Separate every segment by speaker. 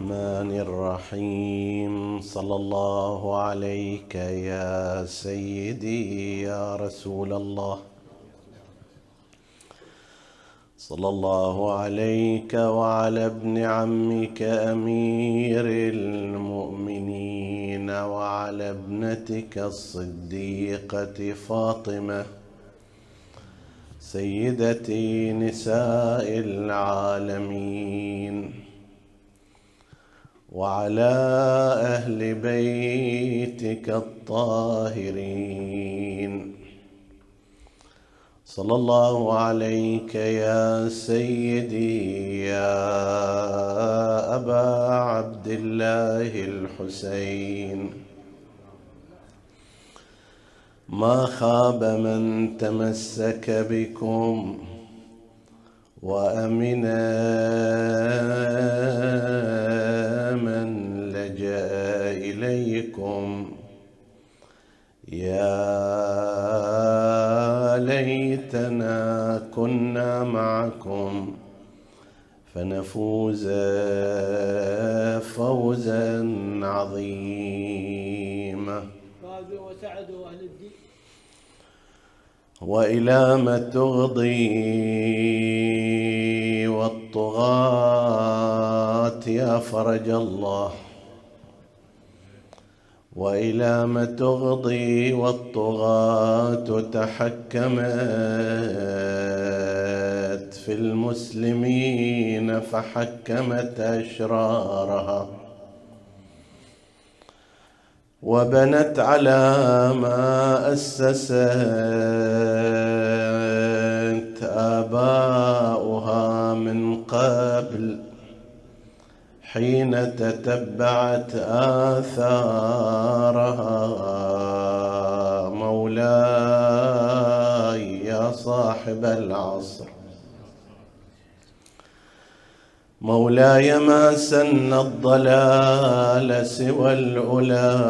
Speaker 1: الرحمن الرحيم. صلى الله عليك يا سيدي يا رسول الله. صلى الله عليك وعلى ابن عمك أمير المؤمنين وعلى ابنتك الصديقة فاطمة سيدتي نساء العالمين. وعلى أهل بيتك الطاهرين. صلى الله عليك يا سيدي يا أبا عبد الله الحسين. ما خاب من تمسك بكم وأمن من لجأ إليكم. يا ليتنا كنا معكم فنفوز فوزا عظيما.
Speaker 2: فازوا وسعدوا أهل الدين.
Speaker 1: وإلى ما تغضي والطغاة يا فرج الله. وإلى ما تغضي والطغاة تحكمت في المسلمين فحكمت أشرارها. وبنت على ما أسست آباؤها من قبل حين تتبعت آثارها. مولاي يا صاحب العصر. مولاي ما سن الضلال سوى الأولى.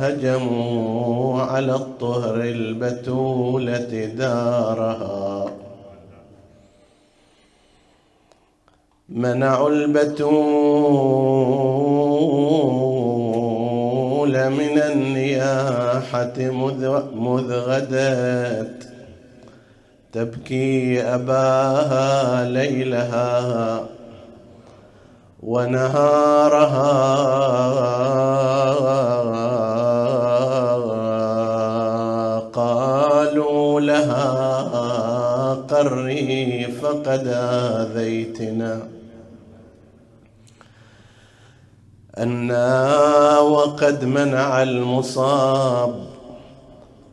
Speaker 1: هجموا على الطهر البتولة دارها. منعوا البتول من النياحة مذ غدت. تبكي أباها ليلها ونهارها. قالوا لها قري فقد آذيتنا. أنا وقد منع المصاب.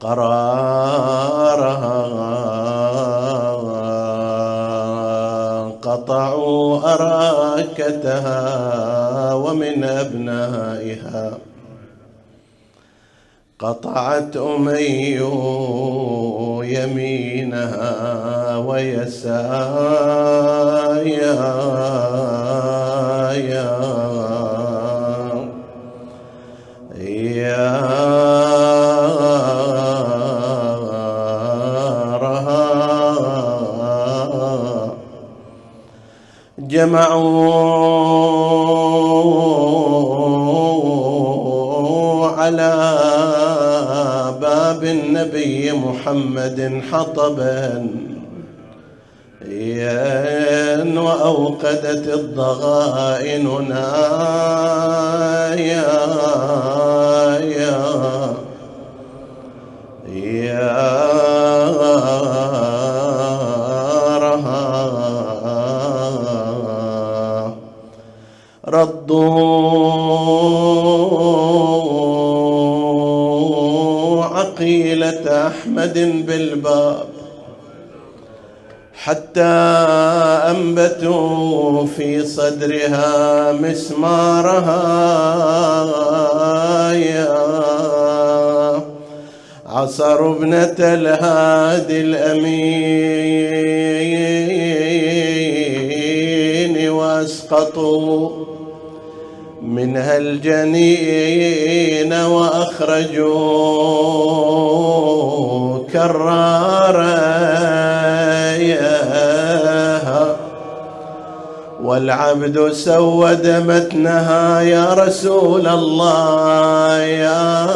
Speaker 1: قرارها قطعوا أراكتها ومن أبنائها. قطعت أمي يمينها ويسايا جمعوا على باب النبي محمد حطبا. وأوقدت الضغائن نايا ردوا عقيلة أحمد بالباب حتى أنبتوا في صدرها مسمارها. يا عصروا ابنة الهادي الأمين وأسقطوا منها الجنين وأخرجوا كرارا والعبد سود متنها يا رسول الله يا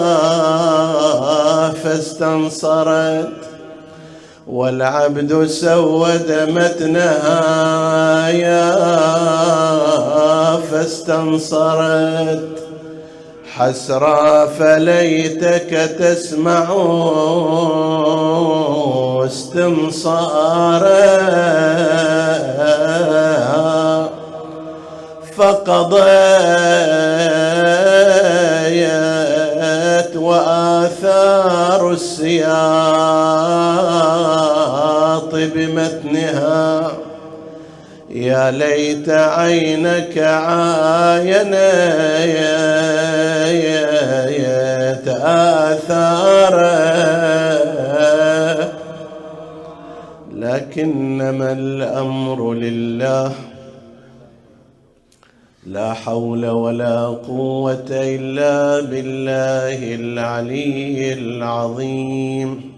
Speaker 1: فاستنصرت. والعبد سود متنها يا فاستنصرت. حسرى فليتك تسمع استنصارا. فقضيت وآثار السياط بمتنها. يا ليت عينك عاينت آثاره لكنما الأمر لله لا حول ولا قوة إلا بالله العلي العظيم.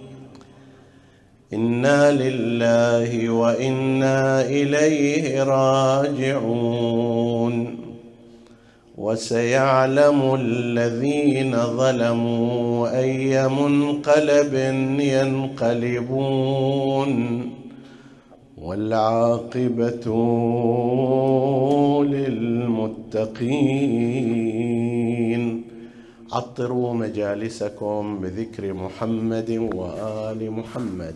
Speaker 1: إنا لله وإنا إليه راجعون وسيعلم الذين ظلموا اي منقلب ينقلبون والعاقبه للمتقين عطروا مجالسكم بذكر محمد وآل محمد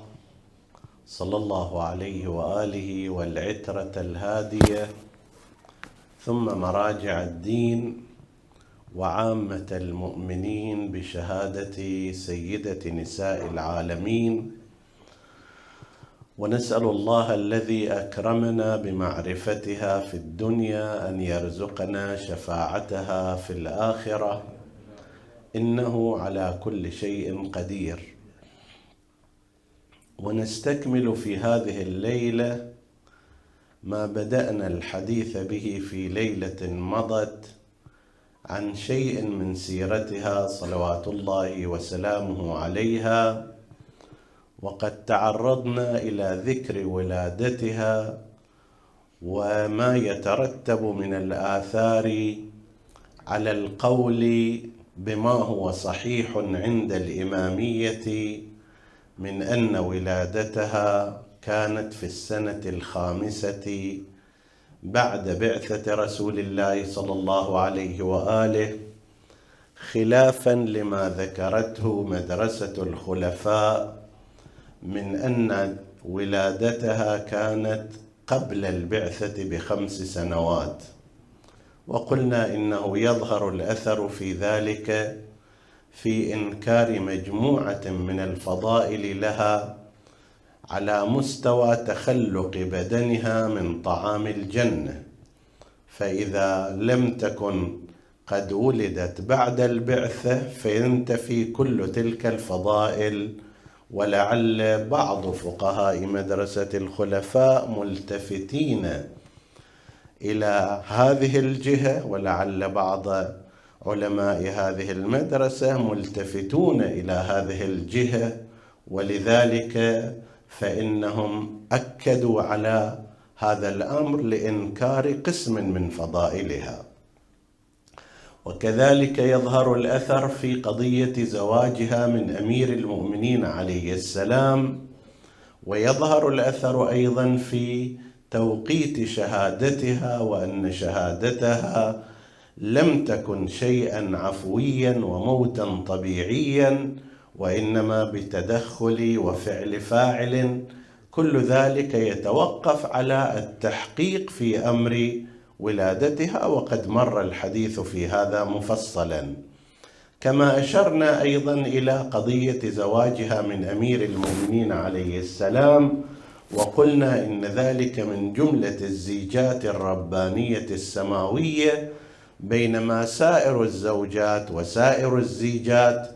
Speaker 1: صلى الله عليه وآله والعترة الهادية ثم مراجع الدين وعامة المؤمنين بشهادة سيدة نساء العالمين. ونسأل الله الذي أكرمنا بمعرفتها في الدنيا أن يرزقنا شفاعتها في الآخرة. إنه على كل شيء قدير. ونستكمل في هذه الليلة ما بدأنا الحديث به في ليلة مضت عن شيء من سيرتها صلوات الله وسلامه عليها وقد تعرضنا إلى ذكر ولادتها وما يترتب من الآثار على القول بما هو صحيح عند الإمامية من أن ولادتها كانت في السنة الخامسة بعد بعثة رسول الله صلى الله عليه وآله خلافا لما ذكرته مدرسة الخلفاء من أن ولادتها كانت قبل البعثة بخمس سنوات. وقلنا إنه يظهر الأثر في ذلك في إنكار مجموعة من الفضائل لها على مستوى تخلق بدنها من طعام الجنة. فإذا لم تكن قد ولدت بعد البعثة فينتفي كل تلك الفضائل ولعل بعض فقهاء مدرسة الخلفاء ملتفتين إلى هذه الجهة ولعل بعض علماء هذه المدرسة ملتفتون إلى هذه الجهة ولذلك فإنهم أكدوا على هذا الأمر لإنكار قسم من فضائلها. وكذلك يظهر الأثر في قضية زواجها من أمير المؤمنين عليه السلام ويظهر الأثر أيضا في توقيت شهادتها وأن شهادتها لم تكن شيئا عفويا وموتا طبيعيا وإنما بتدخل وفعل فاعل. كل ذلك يتوقف على التحقيق في أمر ولادتها وقد مر الحديث في هذا مفصلا. كما أشرنا أيضا إلى قضية زواجها من أمير المؤمنين عليه السلام وقلنا إن ذلك من جملة الزيجات الربانية السماوية بينما سائر الزوجات وسائر الزيجات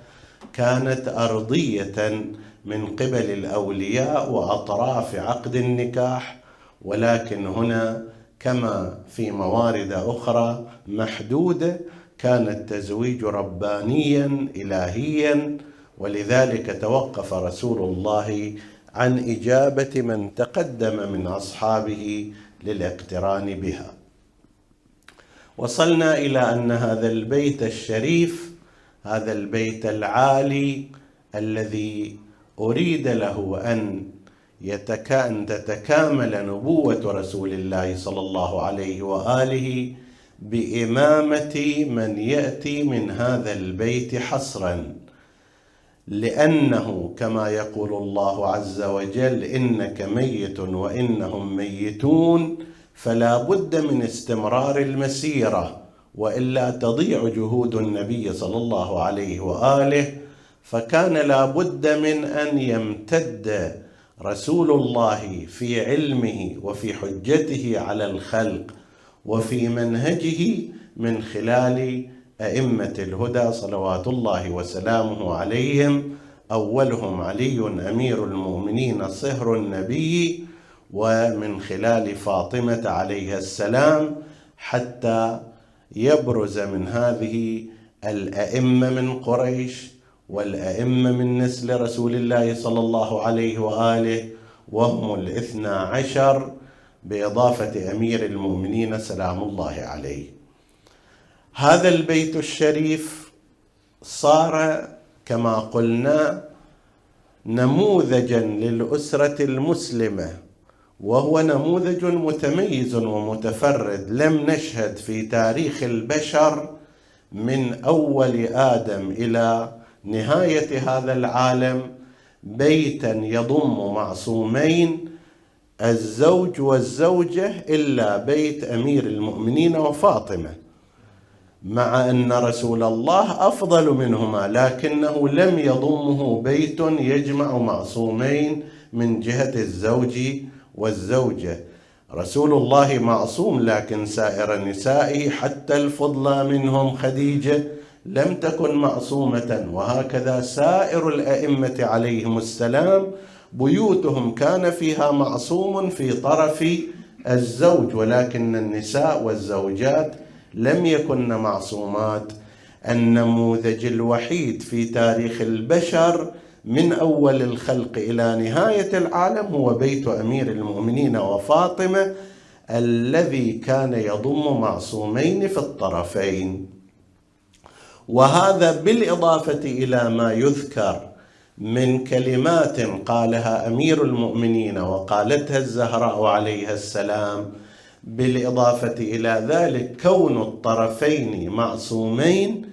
Speaker 1: كانت أرضية من قبل الأولياء وأطراف عقد النكاح ولكن هنا كما في موارد أخرى محدوده كان التزويج ربانيا الهيا ولذلك توقف رسول الله عن إجابة من تقدم من أصحابه للاقتران بها. وصلنا إلى أن هذا البيت الشريف هذا البيت العالي الذي أريد له أن يتكا أن تتكامل نبوة رسول الله صلى الله عليه وآله بإمامة من يأتي من هذا البيت حصرا. لأنه كما يقول الله عز وجل إنك ميت وإنهم ميتون فلا بد من استمرار المسيرة وإلا تضيع جهود النبي صلى الله عليه وآله. فكان لا بد من أن يمتد رسول الله في علمه وفي حجته على الخلق وفي منهجه من خلال أئمة الهدى صلوات الله وسلامه عليهم. أولهم علي أمير المؤمنين صهر النبي ومن خلال فاطمة عليها السلام حتى يبرز من هذه الأئمة من قريش والأئمة من نسل رسول الله صلى الله عليه وآله وهم الاثنى عشر بإضافة أمير المؤمنين سلام الله عليه. هذا البيت الشريف صار كما قلنا نموذجا للأسرة المسلمة. وهو نموذج متميز ومتفرد لم نشهد في تاريخ البشر من أول آدم إلى نهاية هذا العالم بيتا يضم معصومين الزوج والزوجة إلا بيت أمير المؤمنين وفاطمة. مع أن رسول الله أفضل منهما لكنه لم يضمه بيت يجمع معصومين من جهة الزوج والزوجة. رسول الله معصوم لكن سائر نسائه حتى الفضلى منهم خديجة لم تكن معصومة. وهكذا سائر الأئمة عليهم السلام بيوتهم كان فيها معصوم في طرف الزوج ولكن النساء والزوجات لم يكن معصومات. النموذج الوحيد في تاريخ البشر من أول الخلق إلى نهاية العالم هو بيت أمير المؤمنين وفاطمة الذي كان يضم معصومين في الطرفين. وهذا بالإضافة إلى ما يذكر من كلمات قالها أمير المؤمنين وقالتها الزهراء عليها السلام بالإضافة إلى ذلك كون الطرفين معصومين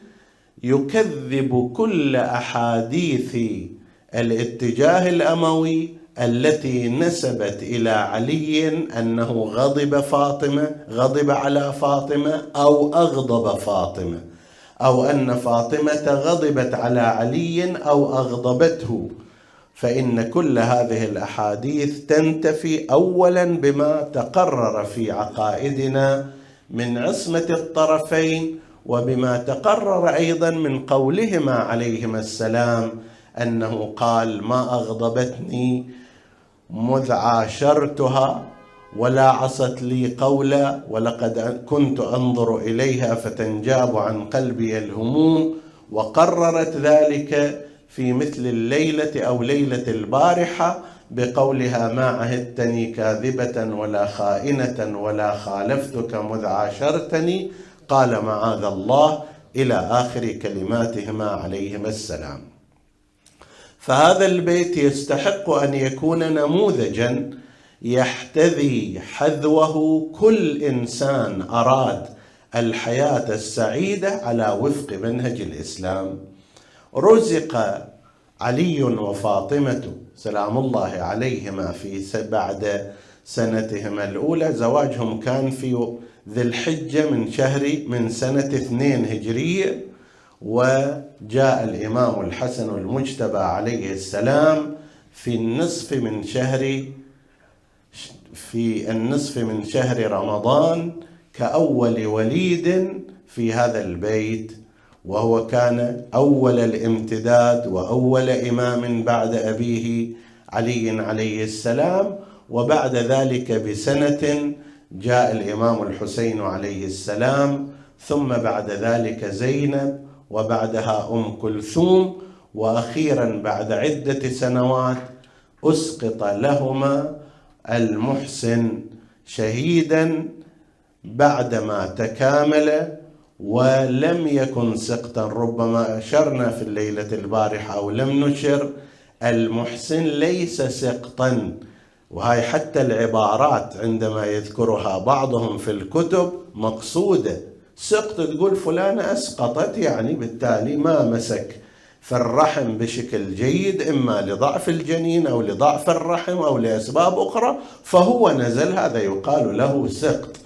Speaker 1: يكذب كل أحاديث الاتجاه الأموي التي نسبت إلى علي أنه غضب فاطمة غضب على فاطمة أو أغضب فاطمة أو أن فاطمة غضبت على علي أو أغضبته. فإن كل هذه الأحاديث تنتفي اولا بما تقرر في عقائدنا من عصمة الطرفين وبما تقرر أيضا من قولهما عليهما السلام أنه قال ما أغضبتني مذ عاشرتها ولا عصت لي قولا ولقد كنت أنظر إليها فتنجاب عن قلبي الهموم وقررت ذلك في مثل الليلة أو ليلة البارحة بقولها ما عهدتني كاذبة ولا خائنة ولا خالفتك مذ عاشرتني قال معاذ الله إلى آخر كلماتهما عليهما السلام. فهذا البيت يستحق أن يكون نموذجا يحتذي حذوه كل إنسان أراد الحياة السعيدة على وفق منهج الإسلام. رزق علي وفاطمة سلام الله عليهما في بعد سنتهما الأولى. زواجهم كان في ذي الحجة من شهر من سنة اثنين هجرية. وجاء الإمام الحسن المجتبى عليه السلام في النصف من شهر في النصف من شهر رمضان كأول وليد في هذا البيت وهو كان أول الامتداد وأول إمام بعد أبيه علي عليه السلام وبعد ذلك بسنة جاء الإمام الحسين عليه السلام ثم بعد ذلك زينب وبعدها أم كلثوم وأخيرا بعد عدة سنوات أسقط لهما المحسن شهيدا بعدما تكامل ولم يكن سقطا. ربما أشرنا في الليلة البارحة أو لم نشر المحسن ليس سقطا. وهي حتى العبارات عندما يذكرها بعضهم في الكتب مقصودة. سقط تقول فلانة أسقطت يعني بالتالي ما مسك. في الرحم بشكل جيد إما لضعف الجنين أو لضعف الرحم أو لأسباب أخرى فهو نزل هذا يقال له سقط.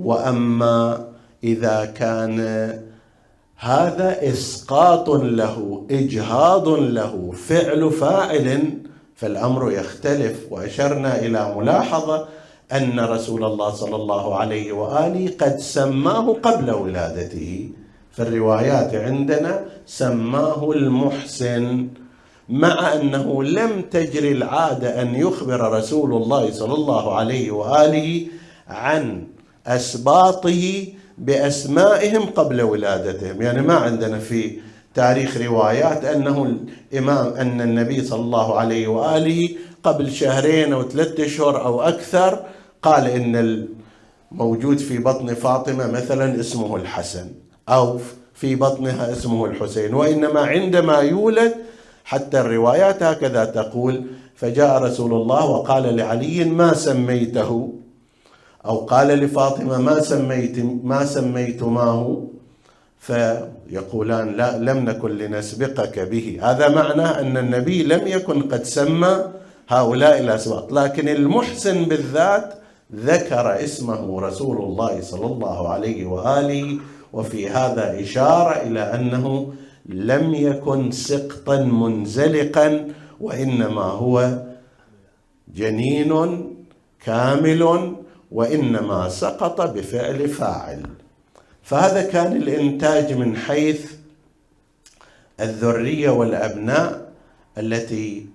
Speaker 1: وأما إذا كان هذا إسقاط له إجهاض له فعل فاعل فالأمر يختلف. وأشرنا إلى ملاحظة أن رسول الله صلى الله عليه وآله قد سماه قبل ولادته. في الروايات عندنا سماه المحسن مع أنه لم تجري العادة أن يخبر رسول الله صلى الله عليه وآله عن أسباطه بأسمائهم قبل ولادتهم، يعني ما عندنا في تاريخ روايات أنه الإمام أن النبي صلى الله عليه وآله قبل شهرين أو ثلاثة أشهر أو أكثر قال إن الموجود في بطن فاطمة مثلا اسمه الحسن أو في بطنها اسمه الحسين وإنما عندما يولد حتى الروايات هكذا تقول فجاء رسول الله وقال لعلي ما سميته؟ أو قال لفاطمة ما سميت ما سميتماه؟ فيقولان لا لم نكن لنسبقك به. هذا معناه أن النبي لم يكن قد سمى هؤلاء الأسباط لكن المحسن بالذات ذكر اسمه رسول الله صلى الله عليه وآله وفي هذا إشارة إلى أنه لم يكن سقطا منزلقا وإنما هو جنين كامل وإنما سقط بفعل فاعل. فهذا كان الإنتاج من حيث الذرية والأبناء التي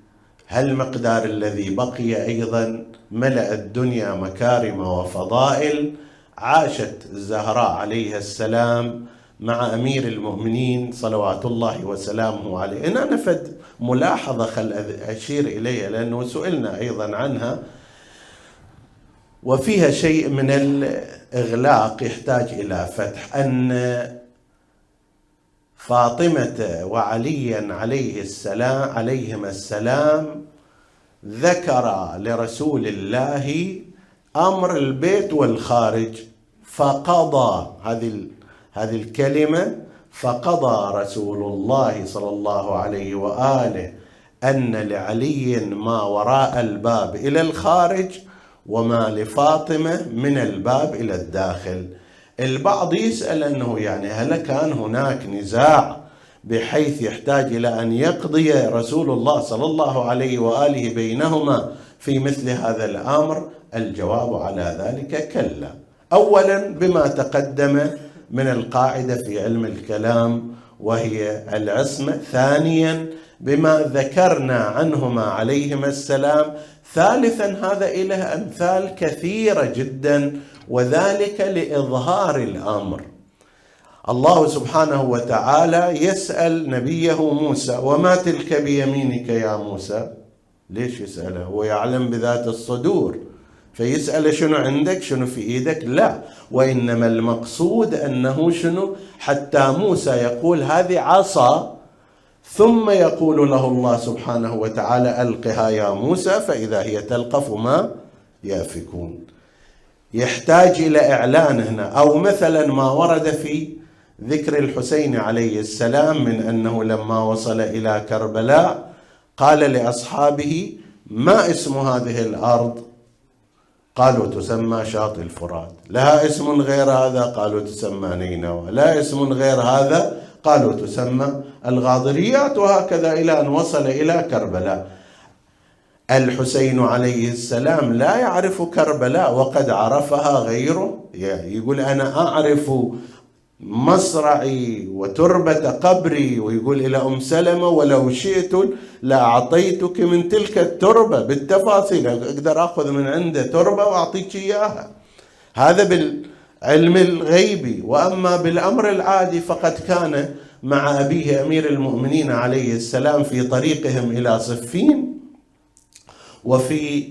Speaker 1: هالمقدار الذي بقي أيضا ملأ الدنيا مكارم وفضائل عاشت الزهراء عليها السلام مع أمير المؤمنين صلوات الله وسلامه عليه. هنا نفد ملاحظة خل أشير إليها لأنه سئلنا أيضا عنها. وفيها شيء من الإغلاق يحتاج إلى فتح. أن فاطمة وعليا عليه السلام عليهما السلام ذكر لرسول الله أمر البيت والخارج فقضى هذه هذه الكلمة فقضى رسول الله صلى الله عليه وآله أن لعلي ما وراء الباب إلى الخارج وما لفاطمة من الباب إلى الداخل. البعض يسأل أنه يعني هل كان هناك نزاع بحيث يحتاج إلى أن يقضي رسول الله صلى الله عليه وآله بينهما في مثل هذا الأمر؟ الجواب على ذلك كلا. اولا بما تقدم من القاعدة في علم الكلام وهي العصمة. ثانيا بما ذكرنا عنهما عليهما السلام. ثالثا هذا إله أمثال كثيرة جدا وذلك لإظهار الأمر. الله سبحانه وتعالى يسأل نبيه موسى وما تلك بيمينك يا موسى؟ ليش يسأله؟ هو يعلم بذات الصدور. فيسأل شنو عندك؟ شنو في إيدك؟ لا وإنما المقصود أنه شنو؟ حتى موسى يقول هذه عصا ثم يقول له الله سبحانه وتعالى ألقها يا موسى فإذا هي تلقف ما يافكون. يحتاج إلى إعلان هنا. أو مثلا ما ورد في ذكر الحسين عليه السلام من أنه لما وصل إلى كربلاء قال لأصحابه ما اسم هذه الأرض؟ قالوا تسمى شاطئ الفرات. لها اسم غير هذا؟ قالوا تسمى نينوى. لا اسم غير هذا؟ قالوا تسمى الغاضريات. وهكذا إلى أن وصل إلى كربلاء. الحسين عليه السلام لا يعرف كربلاء وقد عرفها غيره. يقول أنا أعرف مصرعي وتربة قبري ويقول إلى أم سلمة ولو شئت لأعطيتك من تلك التربة بالتفاصيل أقدر أخذ من عنده تربة وأعطيك إياها. هذا بالعلم الغيبي وأما بالأمر العادي فقد كان مع أبيه أمير المؤمنين عليه السلام في طريقهم إلى صفين. وفي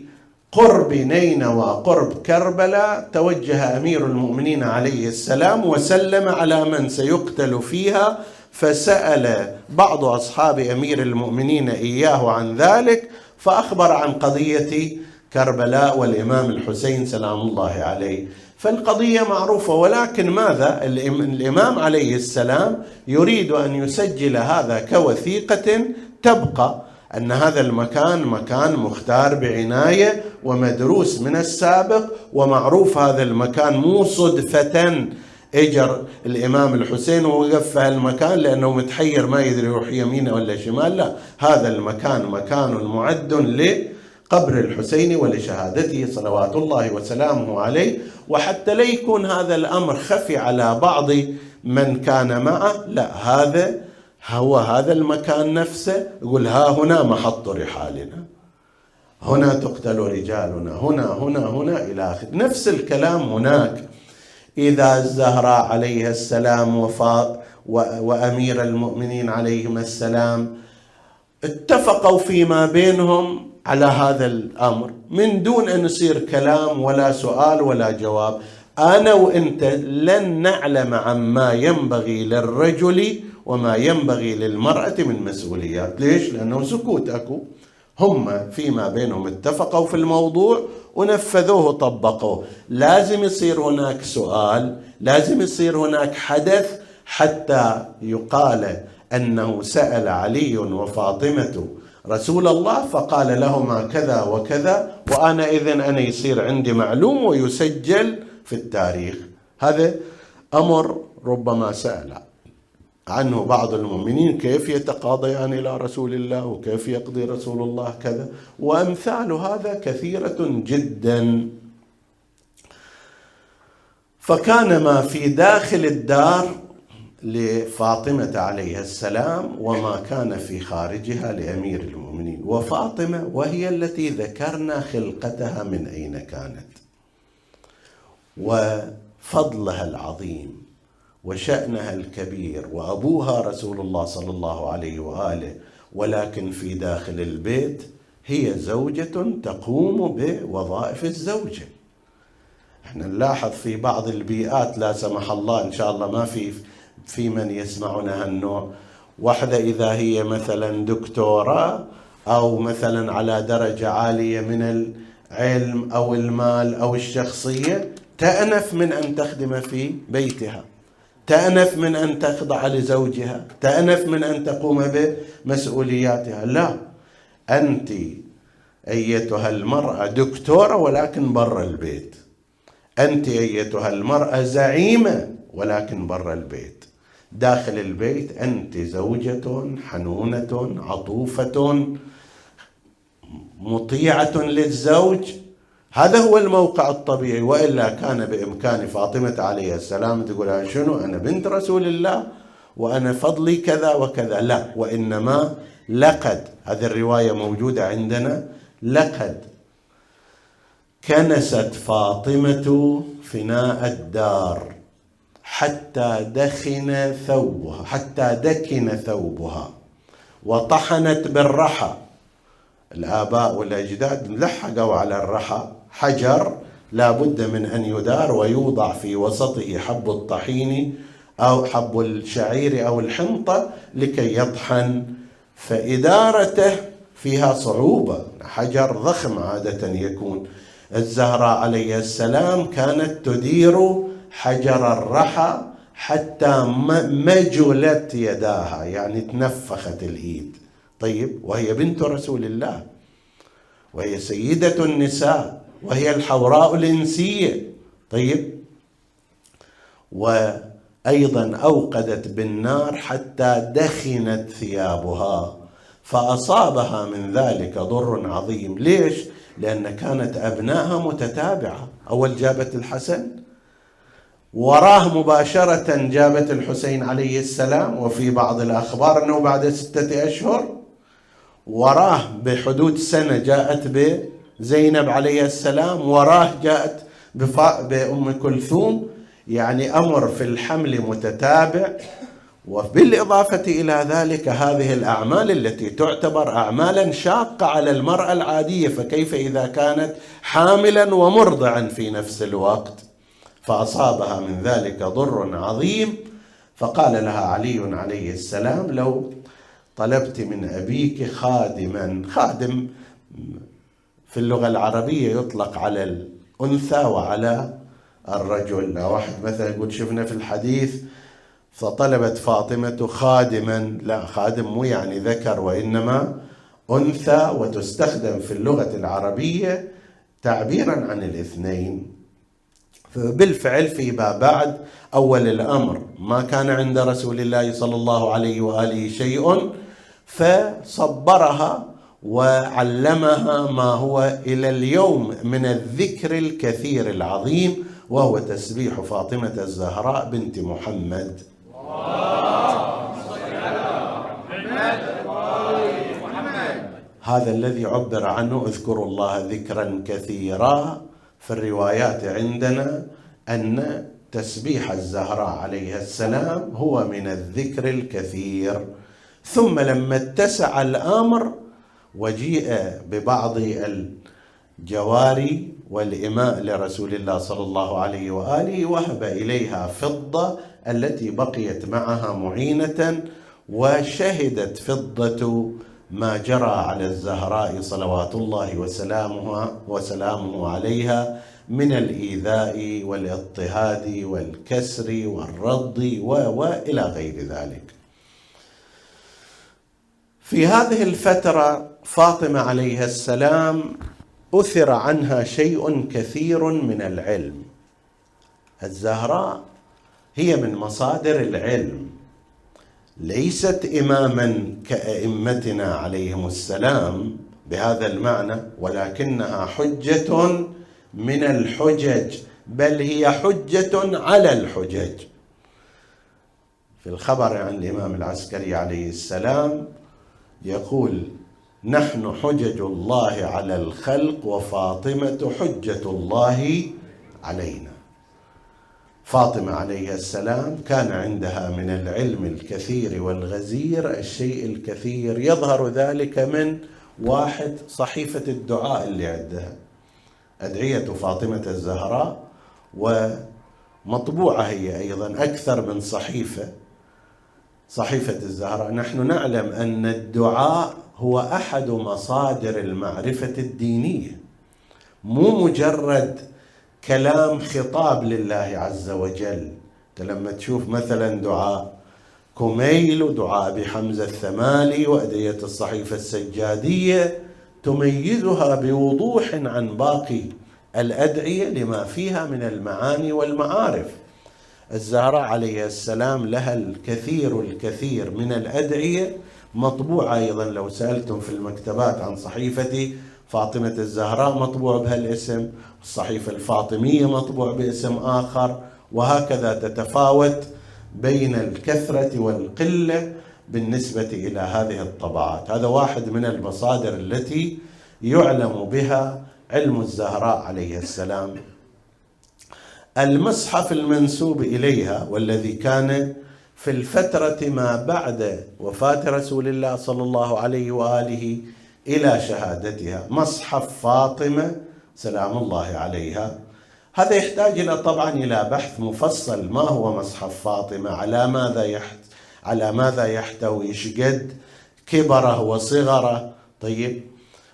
Speaker 1: قرب نينوى قرب كربلاء توجه أمير المؤمنين عليه السلام وسلم على من سيقتل فيها فسأل بعض أصحاب أمير المؤمنين إياه عن ذلك فأخبر عن قضية كربلاء والإمام الحسين سلام الله عليه. فالقضية معروفة ولكن ماذا؟ الإمام عليه السلام يريد أن يسجل هذا كوثيقة تبقى أن هذا المكان مكان مختار بعناية ومدروس من السابق ومعروف هذا المكان مو صدفة. إجر الإمام الحسين ووقف في هالمكان لأنه متحير ما يدري يروح يمينه ولا شمال. لا هذا المكان مكان معد لقبر الحسين ولشهادته صلوات الله وسلامه عليه. وحتى لا يكون هذا الأمر خفي على بعض من كان معه لا هذا هو هذا المكان نفسه؟ يقول ها هنا محط رحالنا. هنا تقتل رجالنا. هنا هنا هنا إلى آخر. نفس الكلام هناك. إذا الزهراء عليها السلام وفاء وأمير المؤمنين عليهم السلام اتفقوا فيما بينهم على هذا الأمر. من دون أن يصير كلام ولا سؤال ولا جواب. أنا وأنت لن نعلم عما ينبغي للرجل وما ينبغي للمرأة من مسؤوليات. ليش؟ لأنه سكوت أكو. هم فيما بينهم اتفقوا في الموضوع ونفذوه طبقوه لازم يصير هناك سؤال لازم يصير هناك حدث حتى يقال أنه سأل علي وفاطمة رسول الله فقال لهما كذا وكذا وأنا إذن أنا يصير عندي معلوم ويسجل في التاريخ. هذا أمر ربما سأل. عنه بعض المؤمنين كيف يتقاضيان إلى رسول الله وكيف يقضي رسول الله كذا. وأمثال هذا كثيرة جدا. فكان ما في داخل الدار لفاطمة عليها السلام وما كان في خارجها لأمير المؤمنين. وفاطمة وهي التي ذكرنا خلقتها من أين كانت. وفضلها العظيم. وشأنها الكبير وأبوها رسول الله صلى الله عليه وآله ولكن في داخل البيت هي زوجة تقوم بوظائف الزوجة إحنا نلاحظ في بعض البيئات لا سمح الله إن شاء الله ما في في من يسمعنا هالنوع. واحدة إذا هي مثلا دكتورة أو مثلا على درجة عالية من العلم أو المال أو الشخصية تأنف من أن تخدم في بيتها. تأنف من أن تخضع لزوجها تأنف من أن تقوم بمسؤولياتها. لا أنت أيتها المرأة دكتورة ولكن برا البيت. أنت أيتها المرأة زعيمة ولكن برا البيت. داخل البيت أنت زوجة حنونة عطوفة مطيعة للزوج هذا هو الموقع الطبيعي وإلا كان بإمكان فاطمة عليه السلام تقول شنو؟ أنا بنت رسول الله وأنا فضلي كذا وكذا. لا وإنما لقد هذه الرواية موجودة عندنا لقد كنست فاطمة فناء الدار حتى دخن ثوبها حتى دكن ثوبها وطحنت بالرحى. الآباء والأجداد لحقوا على الرحى. حجر لا بد من أن يدار ويوضع في وسطه حب الطحين أو حب الشعير أو الحنطة لكي يطحن. فإدارته فيها صعوبة. حجر ضخم عادة يكون. الزهراء عليه السلام كانت تدير حجر الرحى حتى مجلت يداها يعني تنفخت الايد طيب وهي بنت رسول الله وهي سيدة النساء. وهي الحوراء الإنسية. طيب. وأيضا أوقدت بالنار حتى دخنت ثيابها فأصابها من ذلك ضر عظيم. ليش؟ لأن كانت أبنائها متتابعة. أول جابت الحسن وراه مباشرة جابت الحسين عليه السلام وفي بعض الأخبار أنه بعد ستة أشهر وراه بحدود سنة جاءت بزينب عليه السلام وراه جاءت بأم كلثوم يعني أمر في الحمل متتابع وبالإضافة إلى ذلك هذه الأعمال التي تعتبر أعمالا شاقة على المرأة العادية فكيف إذا كانت حاملا ومرضعا في نفس الوقت؟ فأصابها من ذلك ضر عظيم. فقال لها علي عليه السلام لو طلبت من أبيك خادما خادم في اللغة العربية يطلق على الأنثى وعلى الرجل. واحد مثلا يقول شفنا في الحديث فطلبت فاطمة خادما. لا خادم مو يعني ذكر وإنما أنثى وتستخدم في اللغة العربية تعبيرا عن الاثنين. بالفعل فيما بعد أول الأمر ما كان عند رسول الله صلى الله عليه وآله شيء فصبرها وعلمها ما هو إلى اليوم من الذكر الكثير العظيم وهو تسبيح فاطمة الزهراء بنت محمد. هذا الذي عبر عنه اذكروا الله ذكرا كثيرا في الروايات عندنا أن تسبيح الزهراء عليها السلام هو من الذكر الكثير. ثم لما اتسع الأمر وجيء ببعض الجواري والإماء لرسول الله صلى الله عليه وآله وهب إليها فضة التي بقيت معها معينة وشهدت فضة ما جرى على الزهراء صلوات الله وسلامها وسلامه عليها من الإيذاء والاضطهاد والكسر والرد وإلى غير ذلك. في هذه الفترة فاطمة عليها السلام أثر عنها شيء كثير من العلم. الزهراء هي من مصادر العلم. ليست إماما كأئمتنا عليهم السلام بهذا المعنى ولكنها حجة من الحجج بل هي حجة على الحجج. في الخبر عن الإمام العسكري عليه السلام يقول نحن حجج الله على الخلق وفاطمة حجة الله علينا. فاطمة عليها السلام كان عندها من العلم الكثير والغزير الشيء الكثير يظهر ذلك من واحد صحيفة الدعاء اللي عندها. أدعية فاطمة الزهراء ومطبوعة هي أيضا أكثر من صحيفة. صحيفة الزهراء نحن نعلم أن الدعاء هو أحد مصادر المعرفة الدينية مو مجرد كلام خطاب لله عز وجل. لما تشوف مثلا دعاء كميل ودعاء ابي حمزه الثمالي وادعيه الصحيفة السجادية تميزها بوضوح عن باقي الأدعية لما فيها من المعاني والمعارف. الزهراء عليه السلام لها الكثير الكثير من الأدعية مطبوعة أيضا. لو سألتم في المكتبات عن صحيفة فاطمة الزهراء مطبوع بهالاسم الصحيفة الفاطمية مطبوع باسم آخر وهكذا تتفاوت بين الكثرة والقلة بالنسبة إلى هذه الطبعات هذا واحد من المصادر التي يعلم بها علم الزهراء عليه السلام. المصحف المنسوب إليها والذي كان في الفترة ما بعد وفاة رسول الله صلى الله عليه وآله إلى شهادتها. مصحف فاطمة سلام الله عليها. هذا يحتاج إلى طبعا إلى بحث مفصل. ما هو مصحف فاطمة؟ على ماذا يحت على ماذا يحتوي؟ شقد كبره وصغره. طيب.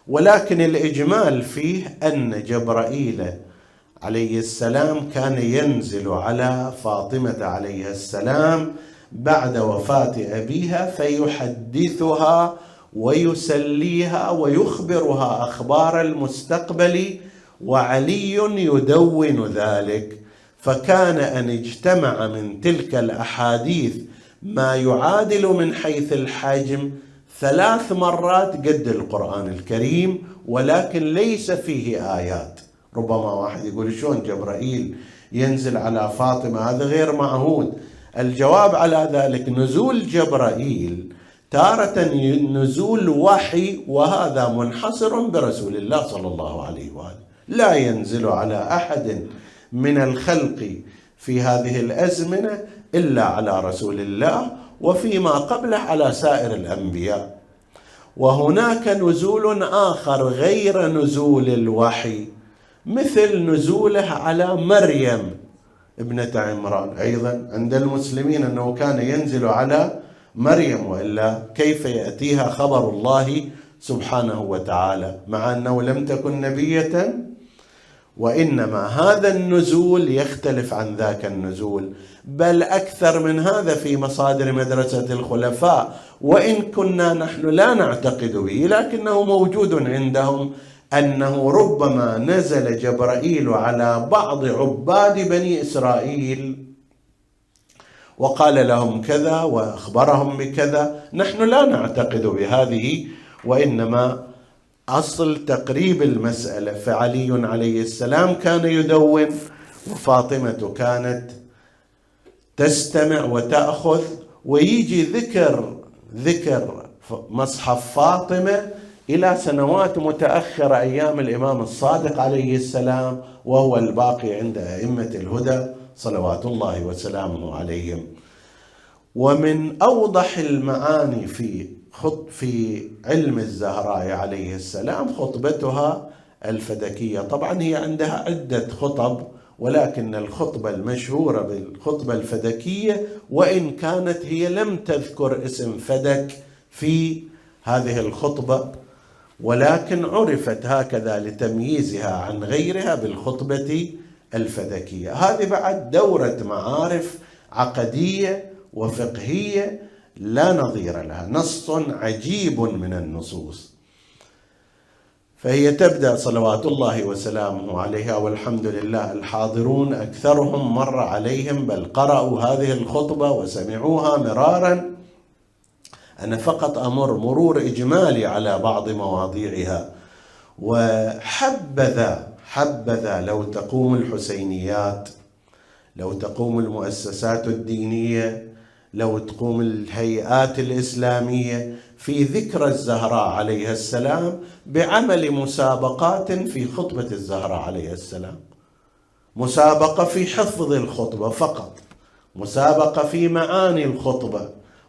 Speaker 1: ولكن الإجمال فيه أن جبرائيل عليه السلام كان ينزل على فاطمة عليه السلام بعد وفاة أبيها فيحدثها ويسليها ويخبرها أخبار المستقبل وعلي يدون ذلك. فكان أن اجتمع من تلك الأحاديث ما يعادل من حيث الحجم ثلاث مرات قد القرآن الكريم ولكن ليس فيه آيات. ربما واحد يقول شلون جبرائيل ينزل على فاطمة؟ هذا غير معهود. الجواب على ذلك نزول جبرائيل تارة نزول وحي وهذا منحصر برسول الله صلى الله عليه وآله. لا ينزل على أحد من الخلق في هذه الأزمنة إلا على رسول الله وفيما قبله على سائر الأنبياء. وهناك نزول آخر غير نزول الوحي. مثل نزوله على مريم ابنة عمران. أيضا عند المسلمين أنه كان ينزل على مريم وإلا كيف يأتيها خبر الله سبحانه وتعالى؟ مع أنه لم تكن نبية وإنما هذا النزول يختلف عن ذاك النزول. بل أكثر من هذا في مصادر مدرسة الخلفاء وإن كنا نحن لا نعتقد به لكنه موجود عندهم أنه ربما نزل جبرائيل على بعض عباد بني إسرائيل. وقال لهم كذا وأخبرهم بكذا. نحن لا نعتقد بهذه وإنما أصل تقريب المسألة. فعلي عليه السلام كان يدون وفاطمة كانت تستمع وتأخذ ويجي ذكر ذكر مصحف فاطمة إلى سنوات متأخرة أيام الإمام الصادق عليه السلام وهو الباقي عند أئمة الهدى صلوات الله وسلامه عليهم. ومن أوضح المعاني في خط في علم الزهراء عليه السلام خطبتها الفدكية. طبعا هي عندها عدة خطب ولكن الخطبة المشهورة بالخطبة الفدكية وإن كانت هي لم تذكر اسم فدك في هذه الخطبة ولكن عرفت هكذا لتمييزها عن غيرها بالخطبة الفدكيه هذه بعد دورة معارف عقدية وفقهية لا نظير لها نص عجيب من النصوص. فهي تبدأ صلوات الله وسلامه عليها والحمد لله الحاضرون أكثرهم مر عليهم بل قرأوا هذه الخطبة وسمعوها مرارا أنا فقط أمر مرور إجمالي على بعض مواضيعها. وحبذا حبذا لو تقوم الحسينيات لو تقوم المؤسسات الدينية لو تقوم الهيئات الإسلامية في ذكرى الزهراء عليها السلام بعمل مسابقات في خطبة الزهراء عليها السلام. مسابقة في حفظ الخطبة فقط مسابقة في معاني الخطبة.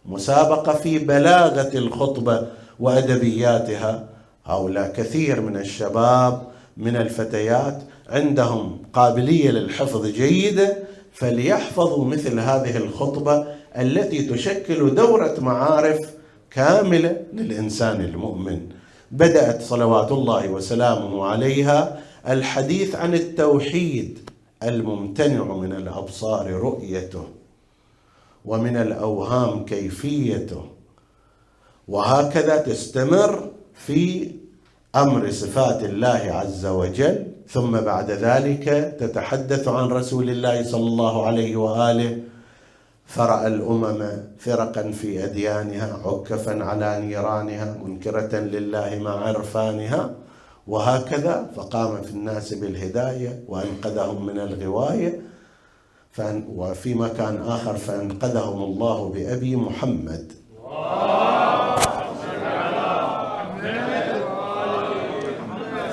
Speaker 1: مسابقة في بلاغة الخطبة وأدبياتها. هؤلاء كثير من الشباب من الفتيات عندهم قابلية للحفظ جيدة فليحفظوا مثل هذه الخطبة التي تشكل دورة معارف كاملة للإنسان المؤمن. بدأت صلوات الله وسلامه عليها الحديث عن التوحيد الممتنع من الأبصار رؤيته. ومن الأوهام كيفيته. وهكذا تستمر في أمر صفات الله عز وجل ثم بعد ذلك تتحدث عن رسول الله صلى الله عليه وآله. فرأى الأمم فرقا في أديانها عكفا على نيرانها منكرة لله مع عرفانها. وهكذا فقام في الناس بالهداية وأنقذهم من الغواية. وفي مكان آخر فأنقذهم الله بأبي محمد.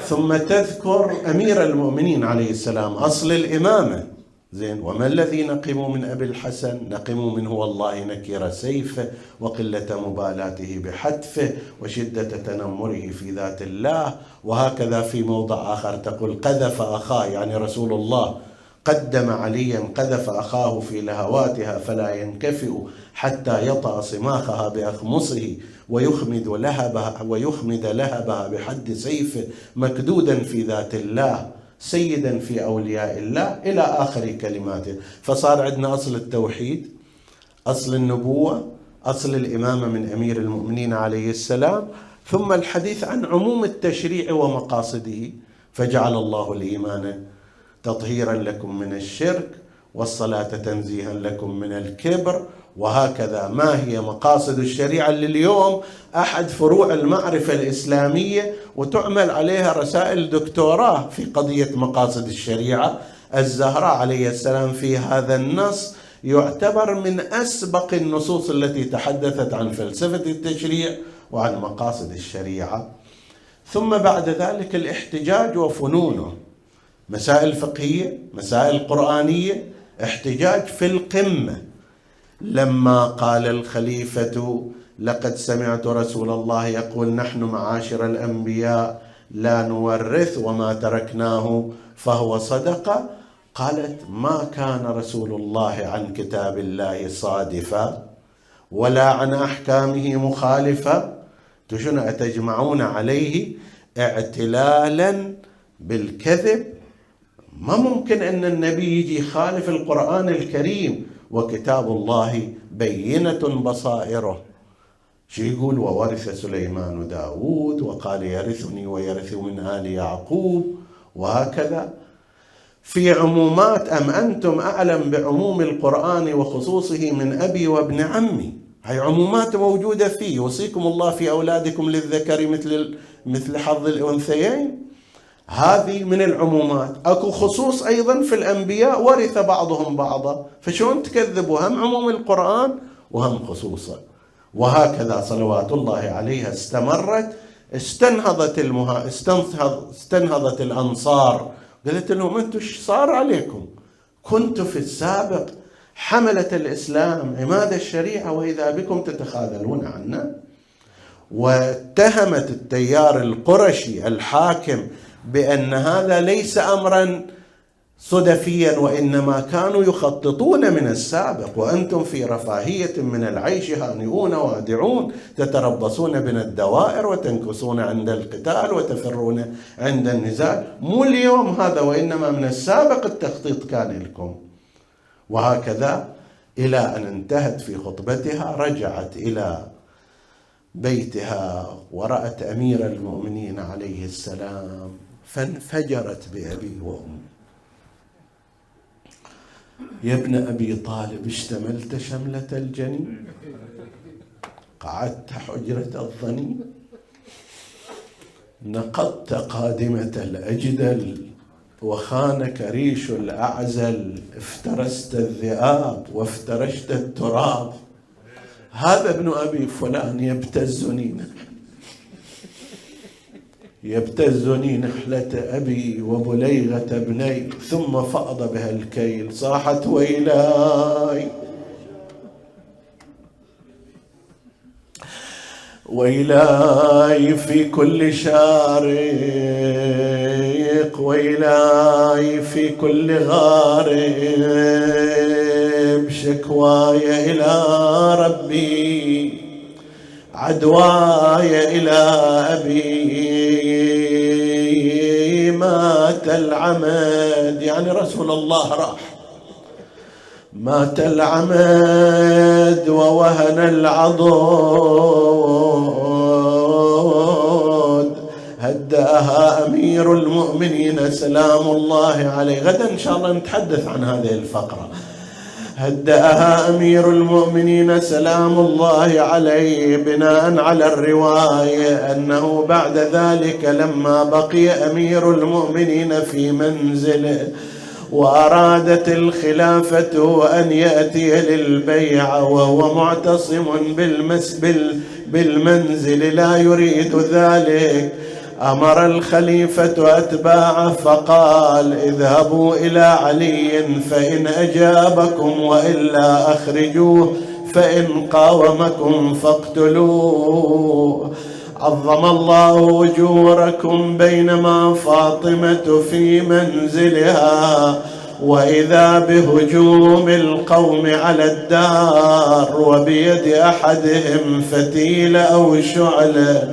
Speaker 1: ثم تذكر أمير المؤمنين عليه السلام أصل الإمامة. زين وما الذي نقم من أبي الحسن؟ نقم منه والله نكر سيفه وقلة مبالاته بحتفه وشدة تنمره في ذات الله. وهكذا في موضع آخر تقول قذف أخاه يعني رسول الله. قدم عليا قذف أخاه في لهواتها فلا ينكفئ حتى يطأ صماخها بأخمصه ويخمد لهبها ويخمد لهبها بحد سيفه مكدودا في ذات الله سيدا في أولياء الله إلى آخر كلماته. فصار عندنا أصل التوحيد أصل النبوة أصل الإمامة من أمير المؤمنين عليه السلام ثم الحديث عن عموم التشريع ومقاصده فجعل الله الإيمان تطهيرا لكم من الشرك والصلاة تنزيها لكم من الكبر وهكذا ما هي مقاصد الشريعة اللي اليوم أحد فروع المعرفة الإسلامية وتعمل عليها رسائل دكتوراه في قضية مقاصد الشريعة. الزهراء عليه السلام في هذا النص يعتبر من أسبق النصوص التي تحدثت عن فلسفة التشريع وعن مقاصد الشريعة. ثم بعد ذلك الاحتجاج وفنونه. مسائل فقهية مسائل قرآنية احتجاج في القمة. لما قال الخليفة لقد سمعت رسول الله يقول نحن معاشر الأنبياء لا نورث وما تركناه فهو صدقة. قالت ما كان رسول الله عن كتاب الله صادفا ولا عن أحكامه مخالفا. شنو أتجمعون عليه؟ اعتلالا بالكذب. ما ممكن أن النبي يجي يخالف القرآن الكريم وكتاب الله بينة بصائره؟ شو يقول؟ وورث سليمان داود وقال يرثني ويرث من آل يعقوب وهكذا. في عمومات أم أنتم أعلم بعموم القرآن وخصوصه من أبي وابن عمي؟ هاي عمومات موجودة فيه. يوصيكم الله في أولادكم للذكر مثل مثل حظ الأنثيين؟ هذه من العمومات. أكو خصوص أيضا في الأنبياء ورث بعضهم بعضا. فشلون تكذبوا؟ هم عموم القرآن وهم خصوصا. وهكذا صلوات الله عليها استمرت. استنهضت المها... استنهض... استنهضت الأنصار. قالت لهم أنتم إيش صار عليكم؟ كنتم في السابق حملة الإسلام عماد الشريعة وإذا بكم تتخاذلون عنا. واتهمت التيار القرشي الحاكم بأن هذا ليس امرا صدفيا وإنما كانوا يخططون من السابق وأنتم في رفاهية من العيش هانئون وادعون تتربصون بنا الدوائر وتنكسون عند القتال وتفرون عند النزال مو اليوم هذا وإنما من السابق التخطيط كان لكم. وهكذا إلى أن انتهت في خطبتها رجعت إلى بيتها ورأت أمير المؤمنين عليه السلام. فانفجرت بأبي وأمي. يا ابن أبي طالب اشتملت شملة الجنين قعدت حجرة الظنين نقضت قادمة الأجدل وخانك ريش الأعزل. افترست الذئاب وافترشت التراب. هذا ابن أبي فلان يبتزني يبتزني نحلة أبي وبليغة ابني ثم فاض بها الكيل صاحت ويلاي. ويلاي في كل شارق ويلاي في كل غارب شكواي إلى ربي عدواي إلى أبي. مات العمد يعني رسول الله راح. مات العمد ووهن العضد. هدأها أمير المؤمنين سلام الله عليه. غدا إن شاء الله نتحدث عن هذه الفقرة. هدأها أمير المؤمنين سلام الله عليه بناء على الرواية أنه بعد ذلك لما بقي أمير المؤمنين في منزله وأرادت الخلافة أن يأتي للبيع وهو معتصم بالمس بالمنزل لا يريد ذلك. أمر الخليفة اتباعه فقال اذهبوا إلى علي فإن أجابكم وإلا أخرجوه فإن قاومكم فاقتلوه. عظم الله أجوركم بينما فاطمة في منزلها وإذا بهجوم القوم على الدار وبيد أحدهم فتيل أو شعله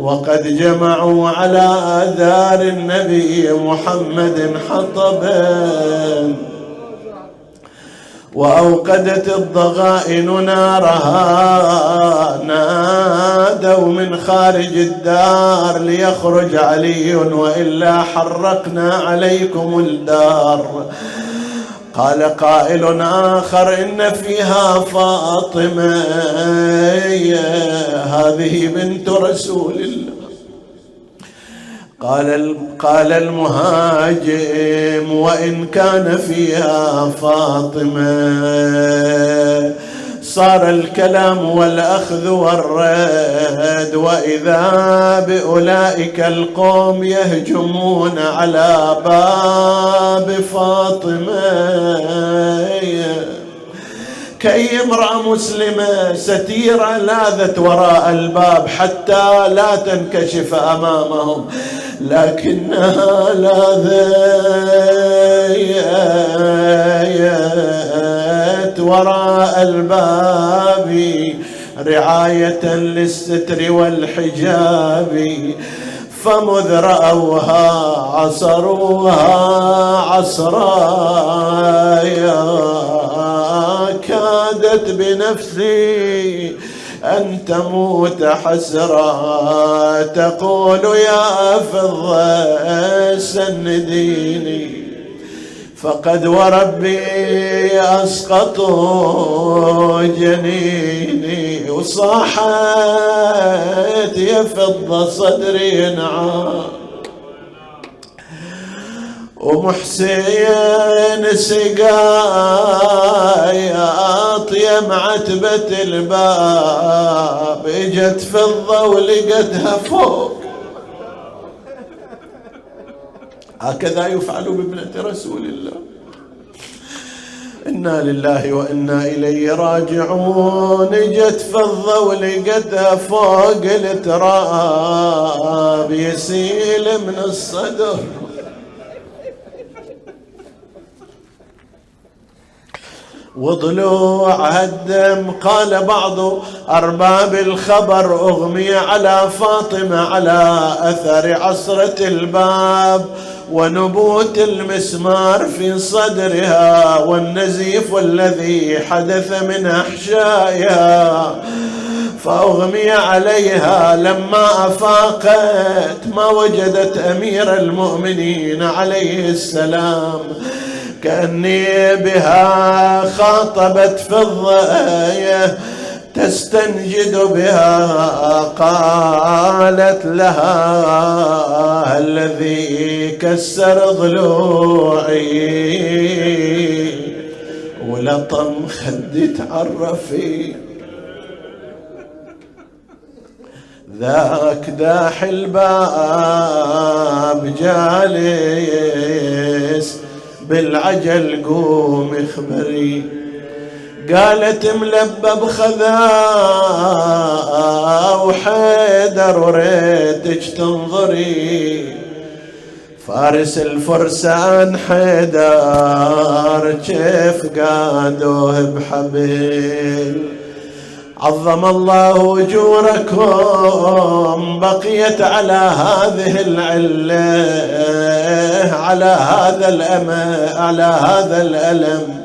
Speaker 1: وقد جمعوا على آثار النبي محمد حطبا. وأوقدت الضغائن نارها نادوا من خارج الدار ليخرج علي وإلا حرقنا عليكم الدار. قال قائل آخر إن فيها فاطمة هذه بنت رسول الله. قال قال المهاجم وإن كان فيها فاطمة صار الكلام والأخذ والرد وإذا بأولئك القوم يهجمون على باب فاطمة. كأي امرأة مسلمة ستيرة لاذت وراء الباب حتى لا تنكشف أمامهم. لكنها لاذت وراء الباب رعاية للستر والحجاب. فمذ رأوها عصروها عصرا كادت بنفسي أن تموت حسرا. تقول يا فضة سنديني فقد وربي أسقطوا جنيني. وصاحت يا فضة صدري نعم. ومحسين سقاي أطيم عتبة الباب إجت فضة ولقتها فوق. هكذا يفعل بابنة رسول الله. إنا لله وإنا إليه راجعون إجت فضه ولقتها فوق التراب يسيل من الصدر. وضلوع الدم قال بعض أرباب الخبر أغمي على فاطمة على أثر عصرة الباب ونبوت المسمار في صدرها والنزيف الذي حدث من أحشائها فأغمي عليها لما أفاقت ما وجدت أمير المؤمنين عليه السلام كأني بها خاطبت فضة تستنجد بها قالت لها الذي كسر ضلوعي ولطم خدي تعرفي. ذاك داح الباب جالس بالعجل قوم اخبري. قالت ملبب خذا وحيدر وريتك تنظري. فارس الفرسان حيدر كيف قادوه بحبل عظم الله أجوركم بقيت على هذه العلة على هذا الأمل على هذا الألم.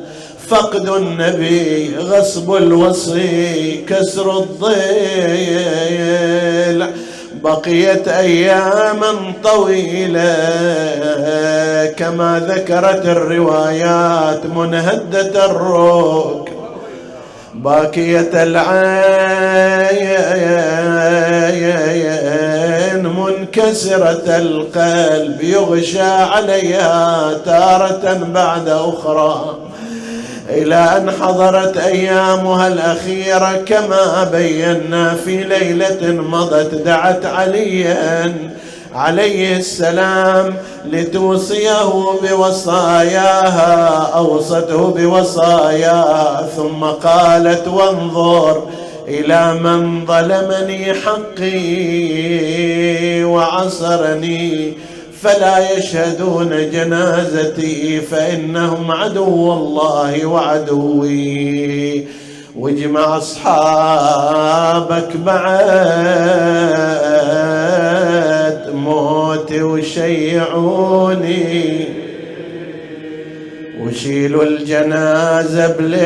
Speaker 1: فقد النبي غصب الوصي كسر الضيل. بقيت أياما طويلة كما ذكرت الروايات منهدة الروك باكيه العين منكسرة القلب يغشى عليها تارة بعد أخرى. إلى أن حضرت أيامها الأخيرة كما بينا في ليلة مضت دعت عليا عليه السلام لتوصيه بوصاياها أوصته بوصاياها ثم قالت وانظر إلى من ظلمني حقي وعصرني فلا يشهدون جنازتي فإنهم عدو الله وعدوي. واجمع أصحابك بعد. موتي وشيعوني. وشيلوا الجنازة بليل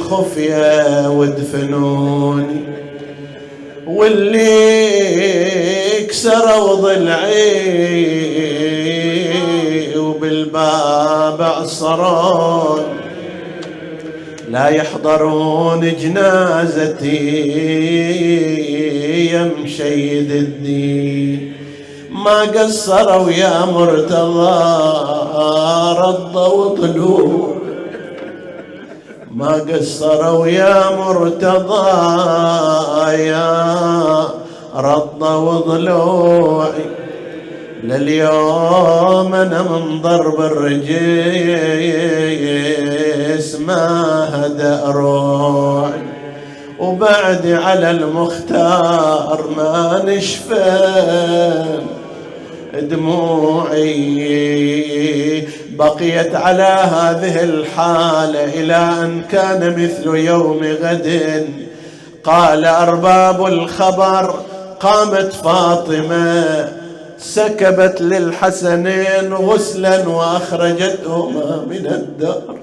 Speaker 1: خفية وادفنوني واللي كسروا ضلعي وبالباب الباب عصرون لا يحضرون جنازتي يم شيد الدين. ما قصروا يا مرتضى رضوا طلوع. ما قصروا يا مرتضى يا رضوا ضلوعي لليوم أنا من ضرب الرجيس ما هدأ روعي. وبعد على المختار ما نشفى دموعي بقيت على هذه الحالة إلى أن كان مثل يوم غد. قال أرباب الخبر قامت فاطمة سكبت للحسنين غسلا وأخرجتهما من الدار.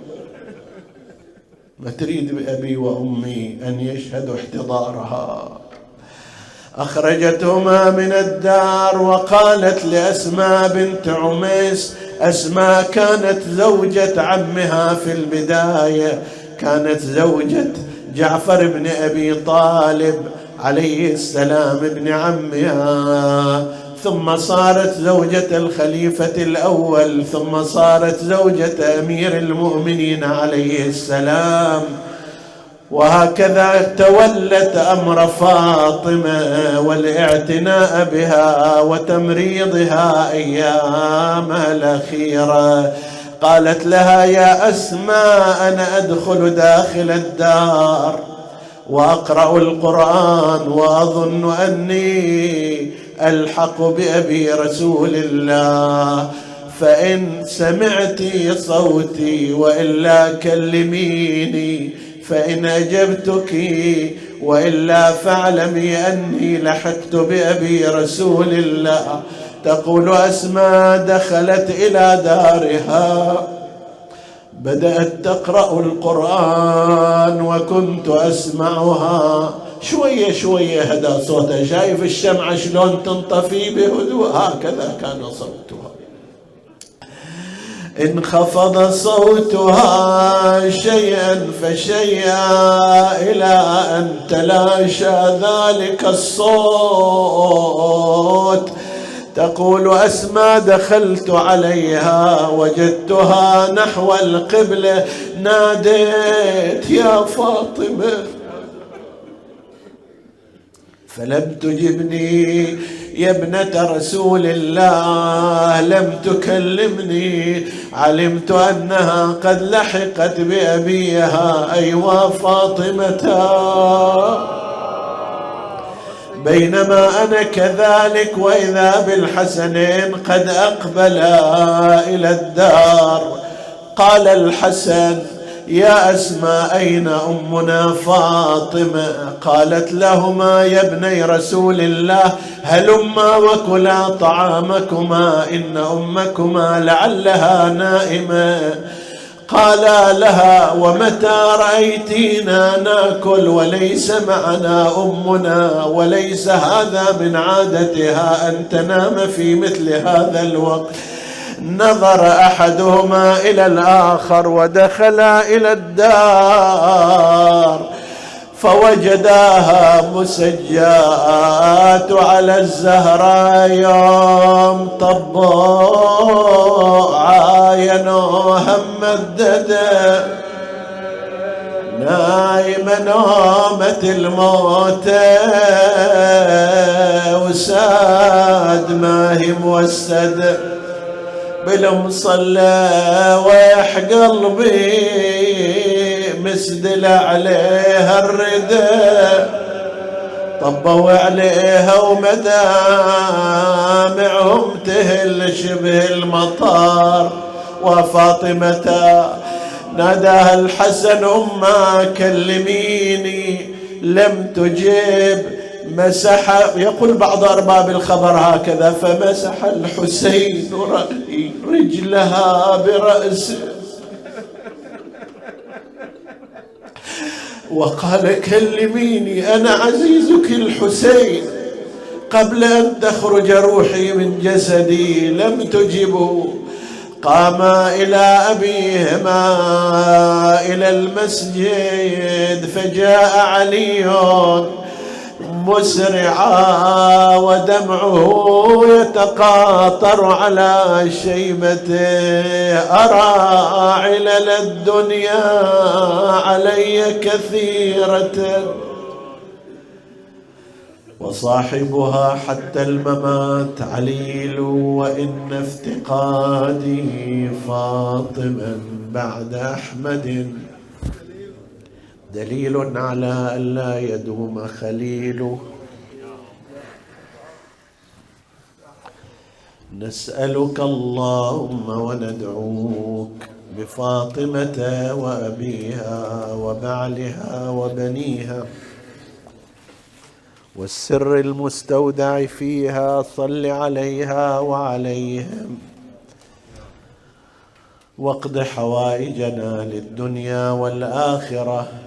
Speaker 1: ما تريد بأبي وأمي أن يشهدوا احتضارها؟ أخرجتهما من الدار وقالت لأسماء بنت عميس أسماء كانت زوجة عمها في البداية كانت زوجة جعفر بن أبي طالب عليه السلام ابن عمها. ثم صارت زوجة الخليفة الأول ثم صارت زوجة أمير المؤمنين عليه السلام. وهكذا تولت أمر فاطمة والاعتناء بها وتمريضها ايامها الأخيرة. قالت لها يا أسماء أنا أدخل داخل الدار وأقرأ القرآن وأظن أني ألحق بأبي رسول الله. فإن سمعت صوتي وإلا كلميني فإن أجبتك وإلا فاعلمي أني لحقت بأبي رسول الله. تقول أسماء دخلت إلى دارها. بدأت تقرأ القرآن وكنت أسمعها. شوية شوية هدى صوتها شايف الشمعة شلون تنطفي بهدوء. هكذا كان صوتها. انخفض صوتها شيئا فشيئا إلى أن تلاشى ذلك الصوت. تقول أسمى دخلت عليها وجدتها نحو القبلة. ناديت يا فاطمة. فلم تجبني يا ابنة رسول الله لم تكلمني. علمت أنها قد لحقت بأبيها أيوا فاطمة. بينما أنا كذلك وإذا بالحسنين قد أقبلا إلى الدار. قال الحسن يا أسماء أين أمنا فاطمة؟ قالت لهما يا ابني رسول الله هلما وكلا طعامكما؟ إن أمكما لعلها نائمة. قالا لها ومتى رأيتينا ناكل؟ وليس معنا أمنا وليس هذا من عادتها أن تنام في مثل هذا الوقت. نظر أحدهما إلى الآخر ودخلا إلى الدار فوجداها مسجات على الزهراء يوم طبوا عاينوها ممددة. نايمة نومة الموت وساد ما هي موسد. بالمصلى ويح قلبي مسدل عليها الردى طبوا عليها ومدامعهم تهل شبه المطار. وفاطمة ناداها الحسن أما كلميني لم تجيب مسح يقول بعض أرباب الخبر هكذا فمسح الحسين رجلها برأسه وقال كلميني أنا عزيزك الحسين قبل أن تخرج روحي من جسدي لم تجبوا قاما إلى أبيهما إلى المسجد فجاء علي مسرعا ودمعه يتقاطر على شيبته. أرى علل الدنيا علي كثيرة. وصاحبها حتى الممات عليل وإن افتقادي فاطما بعد أحمد. دليل على ألا يدوم خليله نسألك اللهم وندعوك بفاطمة وأبيها وبعلها وبنيها والسر المستودع فيها صل عليها وعليهم واقض حوائجنا للدنيا والآخرة.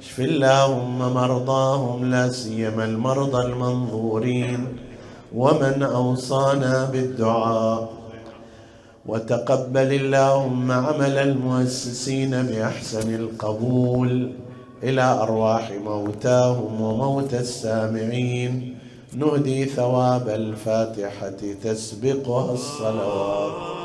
Speaker 1: اشف اللهم مرضاهم لا سيما المرضى المنظورين. ومن أوصانا بالدعاء. وتقبل اللهم عمل المؤسسين بأحسن القبول إلى أرواح موتاهم وموتى السامعين. نهدي ثواب الفاتحة تسبقها الصلوات.